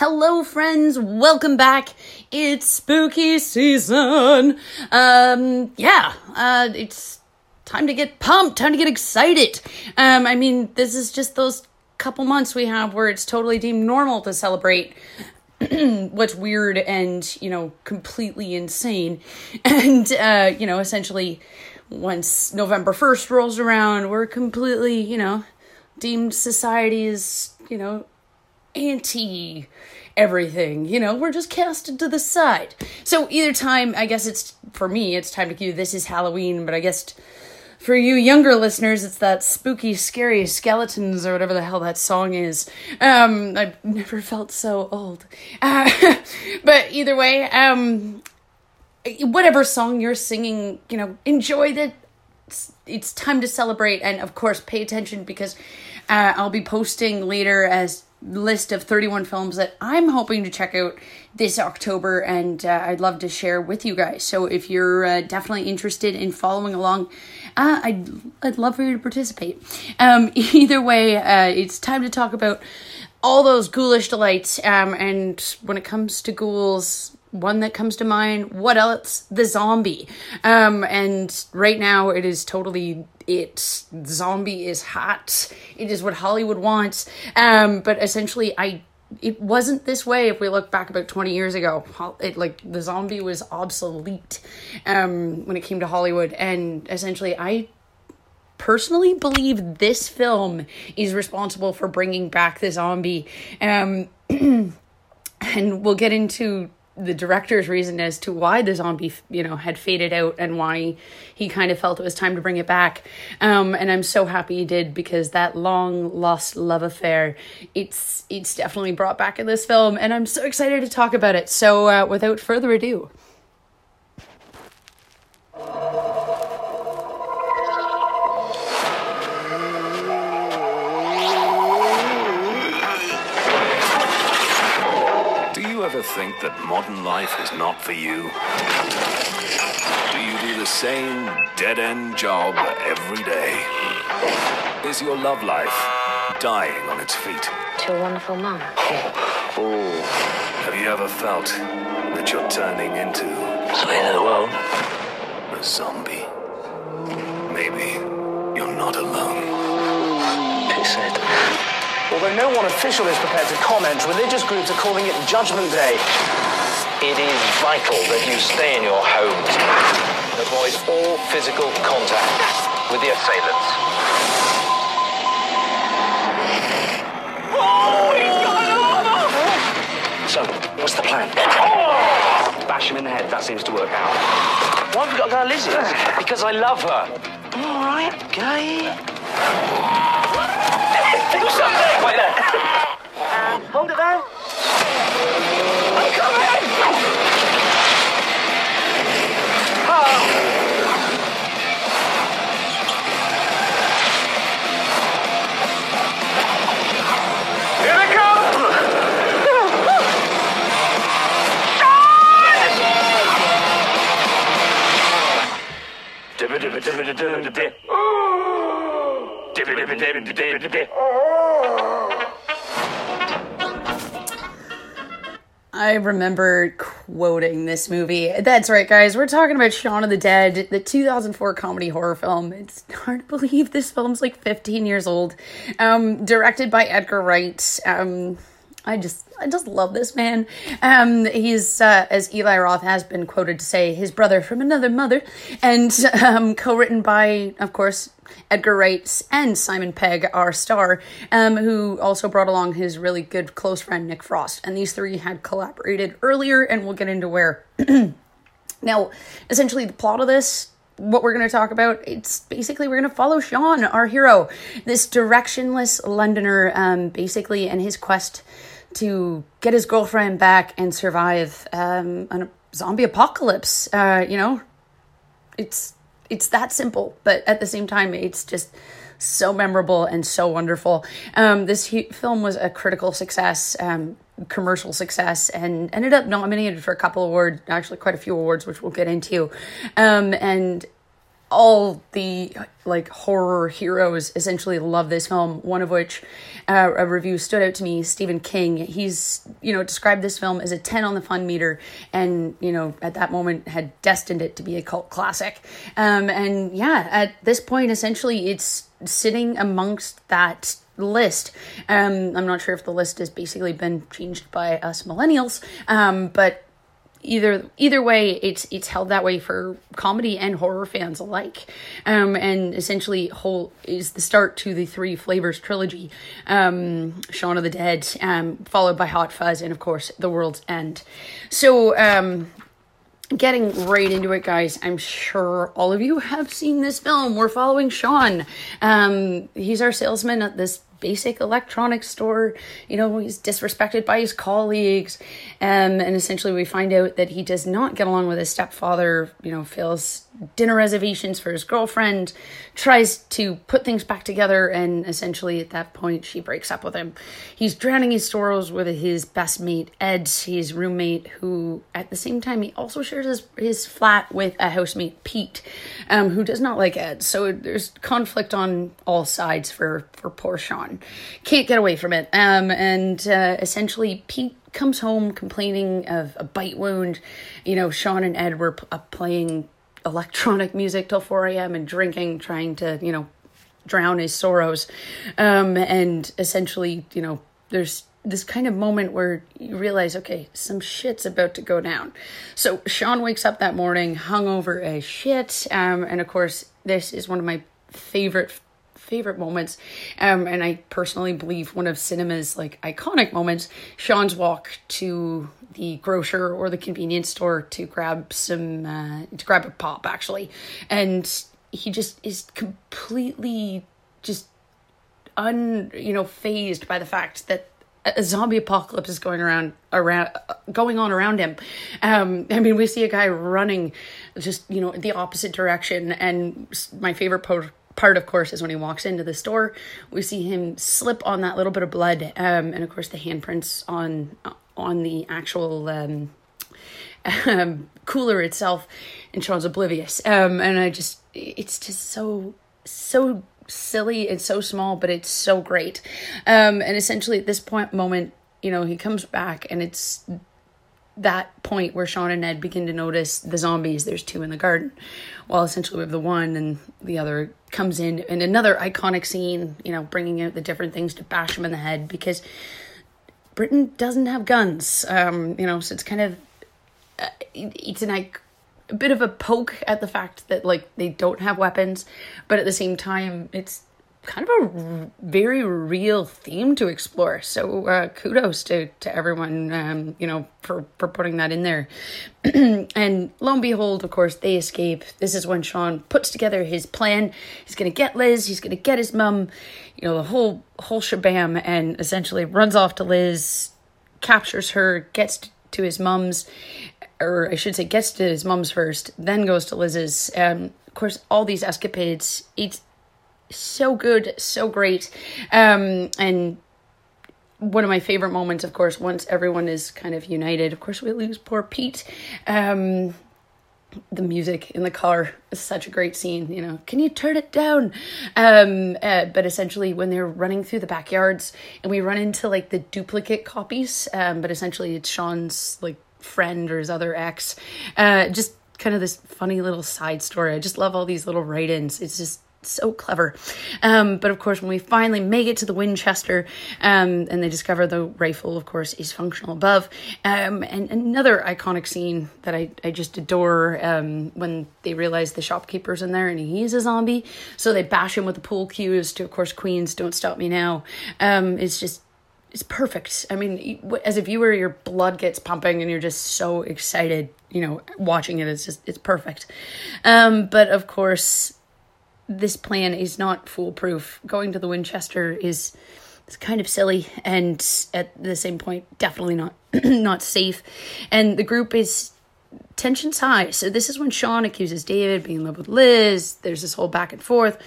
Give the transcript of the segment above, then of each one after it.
Hello, friends. Welcome back. It's spooky season. Um, yeah, uh, it's time to get pumped, time to get excited. Um, I mean, this is just those couple months we have where it's totally deemed normal to celebrate what's weird and, you know, completely insane. And, uh, you know, essentially, once November 1st rolls around, we're completely, you know, deemed society is, you know, anti everything. You know, we're just casted to the side. So either time, I guess it's for me, it's time to cue this is Halloween, but I guess for you younger listeners, it's that spooky, scary skeletons or whatever the hell that song is. Um, I've never felt so old. Uh, but either way, um, whatever song you're singing, you know, enjoy that. It's, it's time to celebrate, and of course, pay attention because uh, I'll be posting later as list of 31 films that I'm hoping to check out this October and uh, I'd love to share with you guys. So if you're uh, definitely interested in following along, uh, I'd, I'd love for you to participate. Um, either way, uh, it's time to talk about all those ghoulish delights. Um, and when it comes to ghouls, one that comes to mind, what else? The zombie. Um, and right now it is totally it zombie is hot. It is what hollywood wants. Um but essentially i it wasn't this way if we look back about 20 years ago. It like the zombie was obsolete um when it came to hollywood. And essentially i personally believe this film is responsible for bringing back the zombie. Um and we'll get into the director's reason as to why the zombie, you know, had faded out and why he kind of felt it was time to bring it back. Um, and I'm so happy he did because that long lost love affair, it's it's definitely brought back in this film, and I'm so excited to talk about it. So uh, without further ado. Ever think that modern life is not for you? Do you do the same dead-end job every day? Is your love life dying on its feet? To a wonderful mum. Oh. Have you ever felt that you're turning into... Something in the world? A zombie. Maybe you're not alone. Piss it. Although no one official is prepared to comment, religious groups are calling it Judgment Day. It is vital that you stay in your homes. Avoid all physical contact with the assailants. So, what's the plan? Bash him in the head. That seems to work out. Why have we got to go Lizzie? Because I love her. All right, gay. Do something! Wait there. Um, hold it there. I'm coming! Oh. I remember quoting this movie. That's right, guys. We're talking about Shaun of the Dead, the 2004 comedy horror film. It's hard to believe this film's like 15 years old. Um, directed by Edgar Wright. Um, I just I just love this man. Um, he's uh, as Eli Roth has been quoted to say, his brother from another mother, and um, co-written by, of course, Edgar Wright and Simon Pegg, our star, um, who also brought along his really good close friend Nick Frost, and these three had collaborated earlier, and we'll get into where. now, essentially, the plot of this what we're going to talk about it's basically we're going to follow shaun our hero this directionless londoner um, basically and his quest to get his girlfriend back and survive um, a zombie apocalypse. Uh, you know, it's it's that simple, but at the same time, it's just so memorable and so wonderful. Um, this he- film was a critical success, um, commercial success, and ended up nominated for a couple awards, actually quite a few awards, which we'll get into. Um, and all the like horror heroes essentially love this film one of which uh, a review stood out to me stephen king. He's you know described this film as a 10 on the fun meter and you know at that moment had destined it to be a cult classic. Um, and yeah at this point essentially it's sitting amongst that list. Um, i'm not sure if the list has basically been changed by us millennials um, but either either way it's it's held that way for comedy and horror fans alike. Um and essentially whole is the start to the three flavors trilogy. Um shaun of the dead um followed by hot fuzz and of course the world's end. So um getting right into it guys i'm sure all of you have seen this film. We're following shaun. Um he's our salesman at this basic electronics store. You know, he's disrespected by his colleagues. Um, and essentially, we find out that he does not get along with his stepfather, you know, fails dinner reservations for his girlfriend, tries to put things back together, and essentially at that point, she breaks up with him. He's drowning his sorrows with his best mate, Ed, his roommate, who at the same time, he also shares his, his flat with a housemate, Pete, um, who does not like Ed. So there's conflict on all sides for, for poor Shaun. Can't get away from it. Um, and uh, essentially, Pete comes home complaining of a bite wound. You know, Shaun and Ed were p- uh, playing electronic music till 4 a.m. and drinking, trying to, you know, drown his sorrows. Um, and essentially, you know, there's this kind of moment where you realize, okay, some shit's about to go down. So Shaun wakes up that morning, hungover as shit. Um, and of course, this is one of my favorite favorite moments. Um and i personally believe one of cinema's like iconic moments Shaun's walk to the grocer or the convenience store to grab some uh, to grab a pop actually. And he just is completely just un you know fazed by the fact that a zombie apocalypse is going around around going on around him. Um i mean we see a guy running just you know the opposite direction. And my favorite po- part of course is when he walks into the store we see him slip on that little bit of blood um and of course the handprints on on the actual um um, cooler itself, and Shaun's oblivious. Um, and I just, it's just so, so silly and so small, but it's so great. Um, and essentially at this point moment, you know, he comes back, and it's that point where Shaun and Ned begin to notice the zombies. There's two in the garden. Well, essentially we have the one, and the other comes in, and another iconic scene. You know, bringing out the different things to bash him in the head because. Britain doesn't have guns, um, you know, so it's kind of uh, it's an like a bit of a poke at the fact that like they don't have weapons, but at the same time, it's kind of a very real theme to explore. So uh, kudos to to everyone, um, you know, for for putting that in there. and lo and behold, of course, they escape. This is when Shaun puts together his plan. He's gonna get Liz. He's gonna get his mum. You know, the whole whole shabam, and essentially runs off to Liz, captures her, gets to his mum's, or I should say, gets to his mum's first, then goes to Liz's. Um, of course, all these escapades. It's so good, so great. Um, and one of my favorite moments, of course, once everyone is kind of united, of course, we lose poor Pete. Um, the music in the car is such a great scene you know can you turn it down um uh, but essentially when they're running through the backyards and we run into like the duplicate copies um but essentially it's Shaun's like friend or his other ex uh just kind of this funny little side story i just love all these little write-ins it's just so clever. Um, but of course, when we finally make it to the Winchester um, and they discover the rifle, of course, is functional above. Um, and another iconic scene that I, I just adore um, when they realize the shopkeeper's in there and he's a zombie. So they bash him with the pool cues to, of course, Queen's Don't Stop Me Now. Um, it's just it's perfect. I mean, as a viewer, your blood gets pumping and you're just so excited, you know, watching it. It's just, it's perfect. Um, but of course, this plan is not foolproof. Going to the Winchester is it's kind of silly and at the same point definitely not not safe. And the group is tensions high. So this is when Shaun accuses David being in love with Liz. There's this whole back and forth.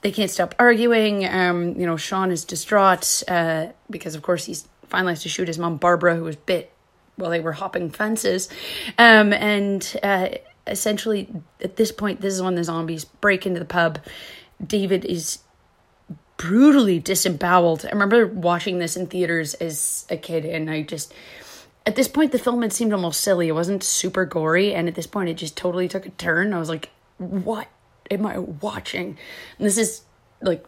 They can't stop arguing. Um, you know, Shaun is distraught uh, because of course he's finally has to shoot his mom Barbara, who was bit while they were hopping fences. Um, and uh, essentially at this point, this is when the zombies break into the pub. David is brutally disemboweled. I remember watching this in theaters as a kid, and I just at this point the film had seemed almost silly. It wasn't super gory, and at this point it just totally took a turn. I was like, "What am I watching?" And this is like.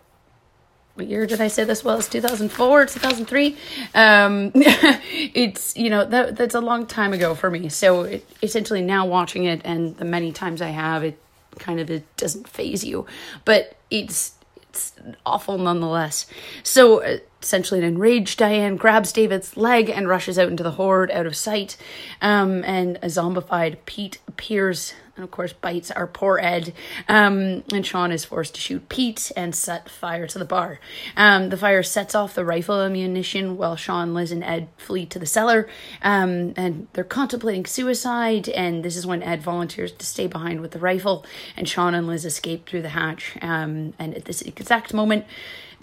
What year did I say this was? 2004, 2003. Um, it's you know that that's a long time ago for me. So it, essentially now watching it and the many times I have it, kind of it doesn't faze you, but it's it's awful nonetheless. So uh, essentially, an enraged Diane grabs David's leg and rushes out into the horde out of sight. Um, and a zombified Pete appears and, of course, bites our poor Ed. Um, and Shaun is forced to shoot Pete and set fire to the bar. Um, the fire sets off the rifle ammunition while Shaun, Liz, and Ed flee to the cellar. Um, and they're contemplating suicide. And this is when Ed volunteers to stay behind with the rifle. And Shaun and Liz escape through the hatch. Um, and at this exact moment,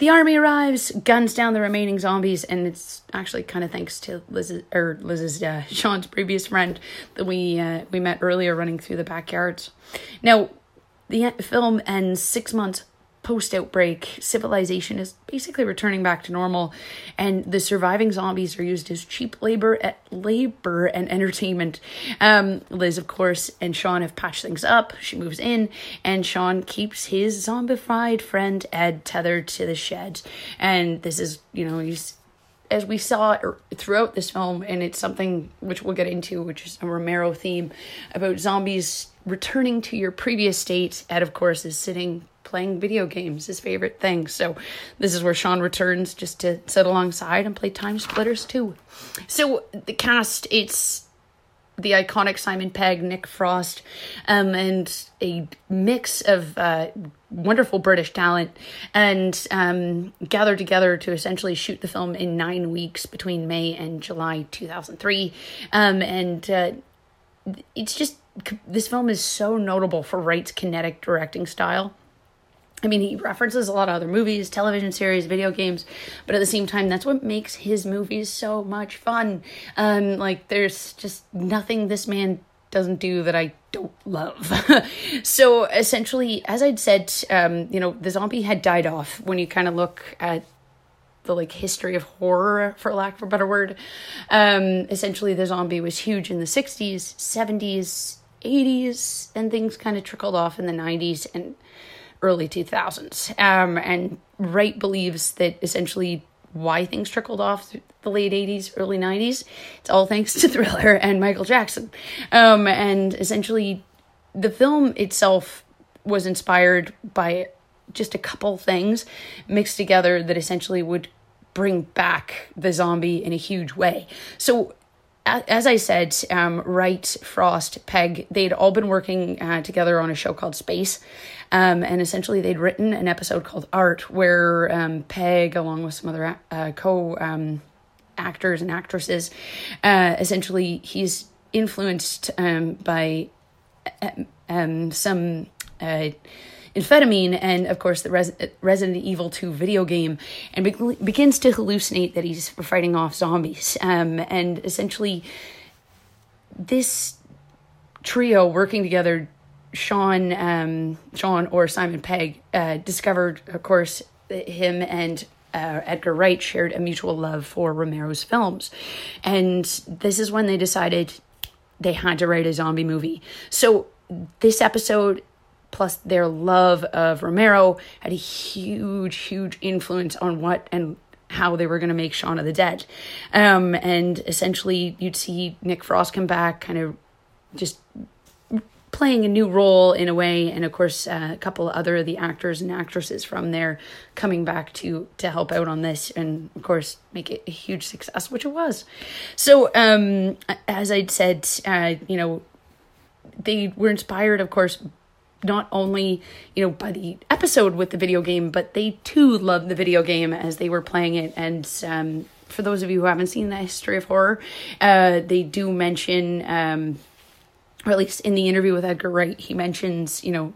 the army arrives, guns down the remaining zombies, and it's actually kind of thanks to Liz's or Liz's uh, Shaun's previous friend that we uh, we met earlier running through the backyards. Now, the film ends six months post outbreak, civilization is basically returning back to normal, and the surviving zombies are used as cheap labor at labor and entertainment. Um, Liz, of course, and Shaun have patched things up. She moves in, and Shaun keeps his zombified friend Ed tethered to the shed. And this is, you know, he's as we saw throughout this film, and it's something which we'll get into, which is a Romero theme about zombies returning to your previous state. Ed, of course, is sitting playing video games, his favorite thing. So this is where Shaun returns just to sit alongside and play TimeSplitters 2. So the cast, it's the iconic Simon Pegg, Nick Frost, um, and a mix of uh, wonderful British talent, and um, gathered together to essentially shoot the film in nine weeks between May and July 2003. Um, and uh, it's just, this film is so notable for Wright's kinetic directing style. I mean, he references a lot of other movies, television series, video games, but at the same time, that's what makes his movies so much fun. Um, like, there's just nothing this man doesn't do that I don't love. so essentially, as I'd said, um, you know, the zombie had died off when you kind of look at the like history of horror, for lack of a better word. Um, essentially, the zombie was huge in the 60s, 70s, 80s, and things kind of trickled off in the 90s and early 2000s. Um, and Wright believes that essentially why things trickled off the late 80s, early 90s, it's all thanks to Thriller and Michael Jackson. Um, and essentially, the film itself was inspired by just a couple things mixed together that essentially would bring back the zombie in a huge way. So as I said, um, Wright, Frost, Pegg, they'd all been working uh, together on a show called Spaced. Um, and essentially, they'd written an episode called Art, where um, Pegg, along with some other uh, co um, actors and actresses, uh, essentially, he's influenced um, by uh, um, some uh, amphetamine and of course the Res- resident evil 2 video game and be- begins to hallucinate that he's fighting off zombies um, and essentially this trio working together shaun um, shaun or simon pegg uh, discovered of course him and uh, Edgar Wright shared a mutual love for Romero's films. And this is when they decided they had to write a zombie movie. So, this episode plus their love of Romero had a huge, huge influence on what and how they were going to make Shaun of the Dead. Um, and essentially, you'd see Nick Frost come back, kind of just playing a new role in a way, and of course, uh, a couple of other of the actors and actresses from there coming back to to help out on this, and of course, make it a huge success, which it was. So, um, as I'd said, uh, you know, they were inspired, of course, not only you know by the episode with the video game but they too loved the video game as they were playing it. And um, for those of you who haven't seen the history of horror uh, they do mention um, or at least in the interview with edgar wright he mentions you know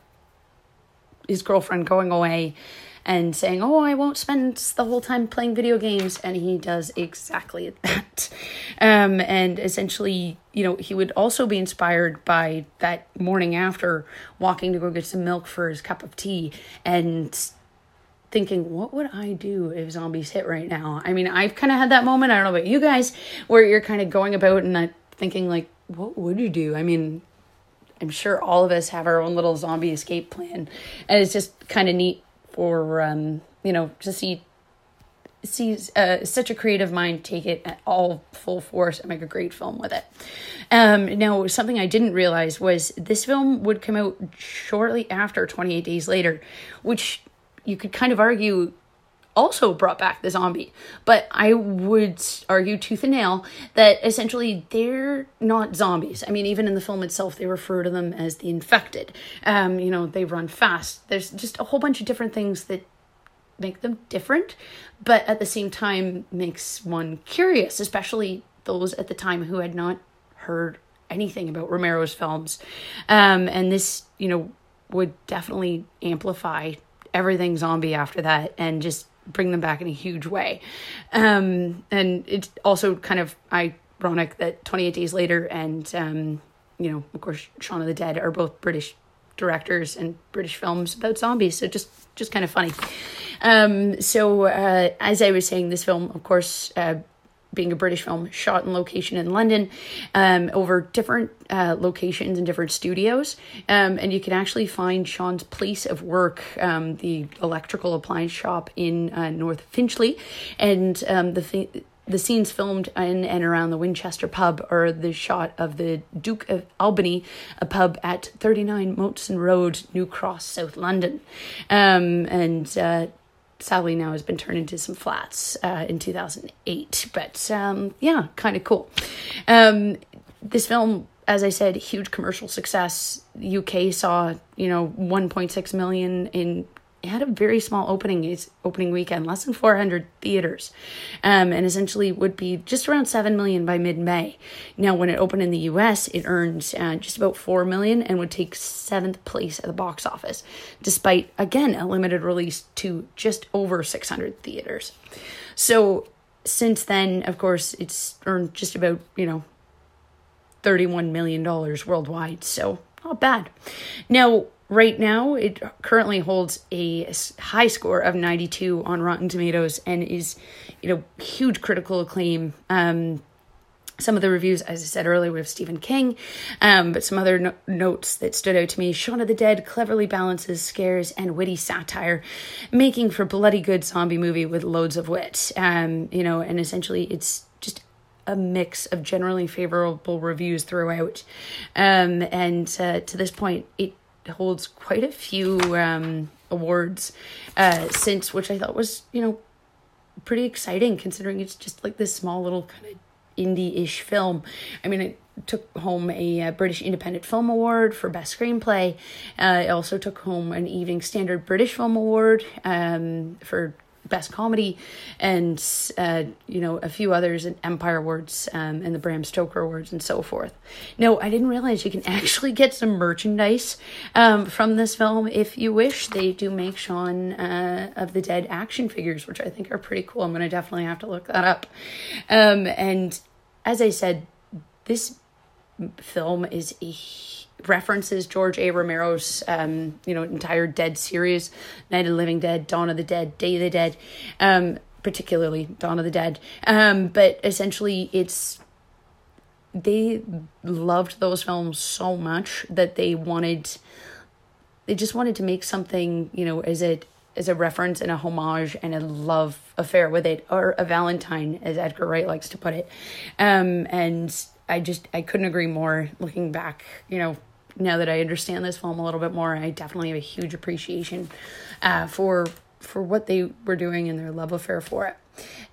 his girlfriend going away and saying, "Oh, I won't spend the whole time playing video games," and he does exactly that. Um, and essentially, you know, he would also be inspired by that morning after walking to go get some milk for his cup of tea and thinking, what would I do if zombies hit right now? I mean, I've kind of had that moment. I don't know about you guys, where you're kind of going about and thinking, like, what would you do? I mean, I'm sure all of us have our own little zombie escape plan, and it's just kind of neat for um, you know to see see uh, such a creative mind take it at all full force and make a great film with it. Um, now, something I didn't realize was this film would come out shortly after 28 Days Later, which you could kind of argue also brought back the zombie. But I would argue tooth and nail that essentially they're not zombies. I mean, even in the film itself, they refer to them as the infected. Um, you know, they run fast. There's just a whole bunch of different things that make them different, but at the same time makes one curious, especially those at the time who had not heard anything about Romero's films. Um, and this, you know, would definitely amplify everything zombie after that and just bring them back in a huge way. Um, and it's also kind of ironic that 28 Days Later and, um, you know, of course, Shaun of the Dead are both British directors and British films about zombies. So just, just kind of funny. Um, so, uh, as I was saying, this film, of course, uh, being a British film, shot in location in London, um, over different uh, locations and different studios. Um, and you can actually find Shaun's place of work, um, the electrical appliance shop in uh, North Finchley. And um, the th- the scenes filmed in and around the Winchester pub are the shot of the Duke of Albany, a pub at 39 Monson Road, New Cross, South London. Um, and uh, sadly now has been turned into some flats uh, in 2008. But um, yeah, kind of cool. Um, this film, as I said, huge commercial success. UK saw you know 1.6 million in it had a very small opening opening weekend, less than 400 theaters, um, and essentially would be just around 7 million by mid May. Now, when it opened in the US, it earned uh, just about 4 million and would take seventh place at the box office, despite, again, a limited release to just over 600 theaters. So, since then, of course, it's earned just about, you know, $31 million worldwide. So, not bad. Now, Right now, it currently holds a high score of 92 on Rotten Tomatoes and is, you know, huge critical acclaim. Um, some of the reviews, as I said earlier, have Stephen King, um, but some other no- notes that stood out to me. Shaun of the Dead cleverly balances scares and witty satire, making for bloody good zombie movie with loads of wit. Um, you know, and essentially it's just a mix of generally favorable reviews throughout. Um, and uh, to this point, it holds quite a few um, awards uh, since, which I thought was, you know, pretty exciting considering it's just like this small little kind of indie-ish film. I mean, it took home a, uh, British Independent Film Award for Best Screenplay. Uh, it also took home an Evening Standard British Film Award um, for Best Comedy, and uh, you know a few others and Empire Awards um, and the Bram Stoker Awards and so forth. No, I didn't realize you can actually get some merchandise um, from this film if you wish. They do make Shaun uh, of the Dead action figures, which I think are pretty cool. I'm gonna definitely have to look that up. Um, and as I said, this film is a references George A. Romero's um, you know entire Dead series, Night of the Living Dead, Dawn of the Dead, Day of the Dead, um, particularly Dawn of the Dead. Um, but essentially, it's they loved those films so much that they wanted they just wanted to make something you know as a as a reference and a homage and a love affair with it or a valentine as edgar wright likes to put it um and i just i couldn't agree more looking back you know now that I understand this film a little bit more, I definitely have a huge appreciation uh, for for what they were doing and their love affair for it.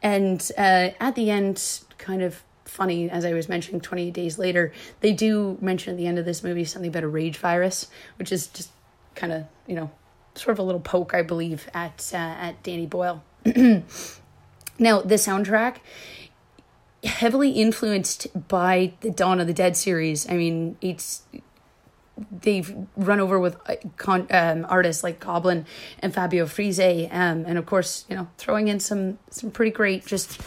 And uh, at the end, kind of funny as I was mentioning, 28 days later, they do mention at the end of this movie something about a rage virus, which is just kind of you know sort of a little poke, I believe, at uh, at Danny Boyle. now the soundtrack heavily influenced by the Dawn of the Dead series. I mean, it's they've run over with uh, con- um, artists like Goblin and Fabio Frizzi, um, and of course, you know, throwing in some some pretty great, just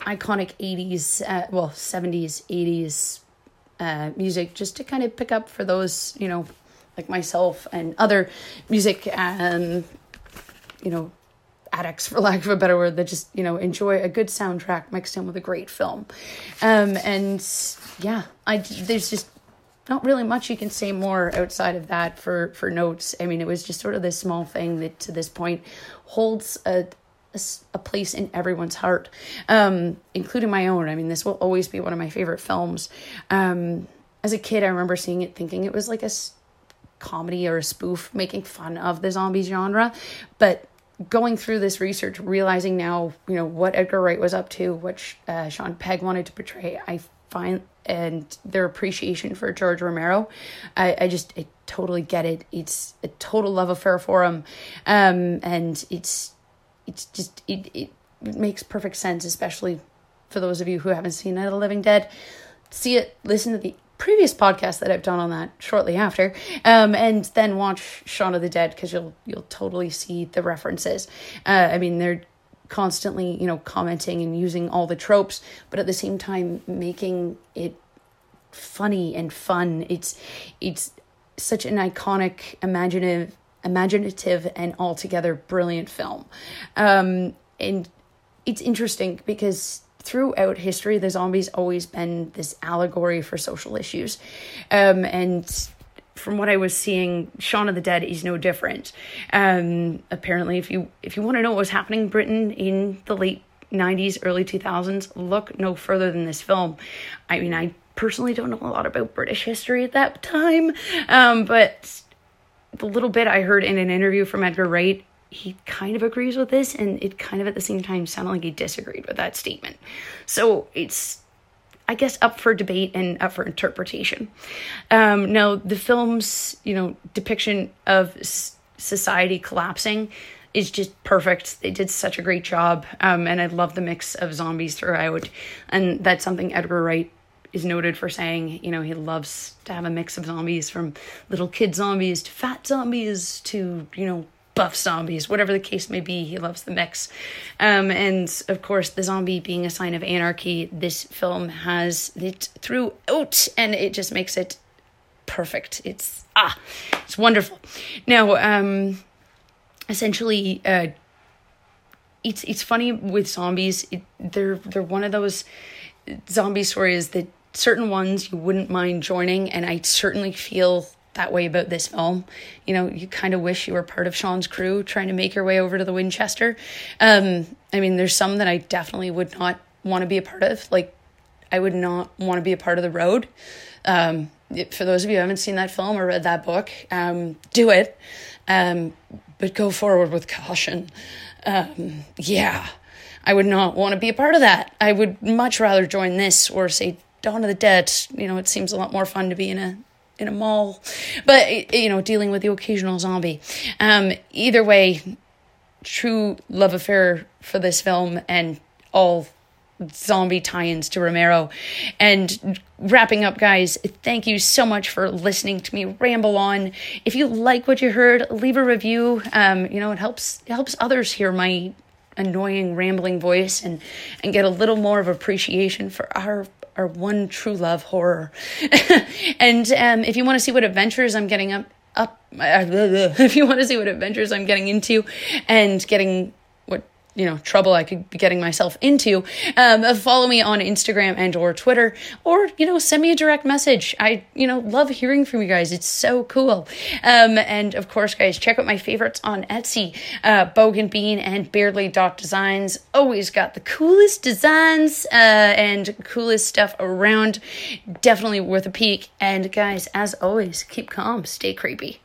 iconic '80s, uh, well, '70s, '80s uh, music, just to kind of pick up for those, you know, like myself and other music, um, you know, addicts, for lack of a better word, that just you know enjoy a good soundtrack mixed in with a great film. Um, and yeah, I there's just not really much you can say more outside of that for for notes. I mean, it was just sort of this small thing that to this point holds a a, place in everyone's heart, um, including my own. I mean, this will always be one of my favorite films. Um, as a kid, I remember seeing it, thinking it was like a comedy or a spoof making fun of the zombie genre, but going through this research, realizing now, you know, what Edgar Wright was up to, what uh, Sean Pegg wanted to portray, I find, and their appreciation for George Romero, I, I just, I totally get it. It's a total love affair for him. Um, and it's, it's just, it, it makes perfect sense, especially for those of you who haven't seen the Living Dead. See it, listen to the previous podcast that I've done on that shortly after, um, and then watch Shaun of the Dead because you'll you'll totally see the references. Uh, I mean, they're constantly you know commenting and using all the tropes, but at the same time making it funny and fun. It's it's such an iconic, imaginative, imaginative, and altogether brilliant film. Um, and it's interesting because throughout history, the zombies always been this allegory for social issues. Um, and from what I was seeing, Shaun of the Dead is no different. Um, apparently, if you if you want to know what was happening in Britain in the late '90s, early 2000s, look no further than this film. I mean, I personally don't know a lot about British history at that time, um, but the little bit I heard in an interview from Edgar Wright, he kind of agrees with this, and it kind of at the same time sounded like he disagreed with that statement. So it's, I guess, up for debate and up for interpretation. Um, now, the film's, you know, depiction of s- society collapsing is just perfect. They did such a great job, um, and I love the mix of zombies throughout, and that's something Edgar Wright is noted for saying, you know, he loves to have a mix of zombies from little kid zombies to fat zombies to, you know, buff zombies, whatever the case may be. He loves the mix. Um, and of course, the zombie being a sign of anarchy, this film has it throughout, and it just makes it perfect. It's ah, it's wonderful. Now, um, essentially, uh, it's it's funny with zombies. It, they're they're one of those zombie stories that certain ones you wouldn't mind joining, and I certainly feel that way about this film. You know, you kind of wish you were part of Shaun's crew trying to make your way over to the Winchester. Um, I mean, there's some that I definitely would not want to be a part of. Like, I would not want to be a part of the road. Um, for those of you who haven't seen that film or read that book, um, do it. Um, but go forward with caution. Um, yeah, I would not want to be a part of that. I would much rather join this or say Dawn of the Dead. You know, it seems a lot more fun to be in a in a mall, but you know, dealing with the occasional zombie. Um, either way, true love affair for this film and all zombie tie-ins to Romero. And wrapping up, guys, thank you so much for listening to me ramble on. If you like what you heard, leave a review. Um, you know, it helps it helps others hear my annoying rambling voice and and get a little more of appreciation for our our one true love horror. and um, if you want to see what adventures I'm getting up up if you want to see what adventures I'm getting into and getting you know trouble I could be getting myself into, um, follow me on Instagram and or Twitter, or you know send me a direct message. I you know love hearing from you guys. It's so cool. Um, and of course, guys, check out my favorites on Etsy, uh, Bogan Bean and Beardly Dot Designs. Always got the coolest designs uh, and coolest stuff around. Definitely worth a peek. And guys, as always, keep calm, stay creepy.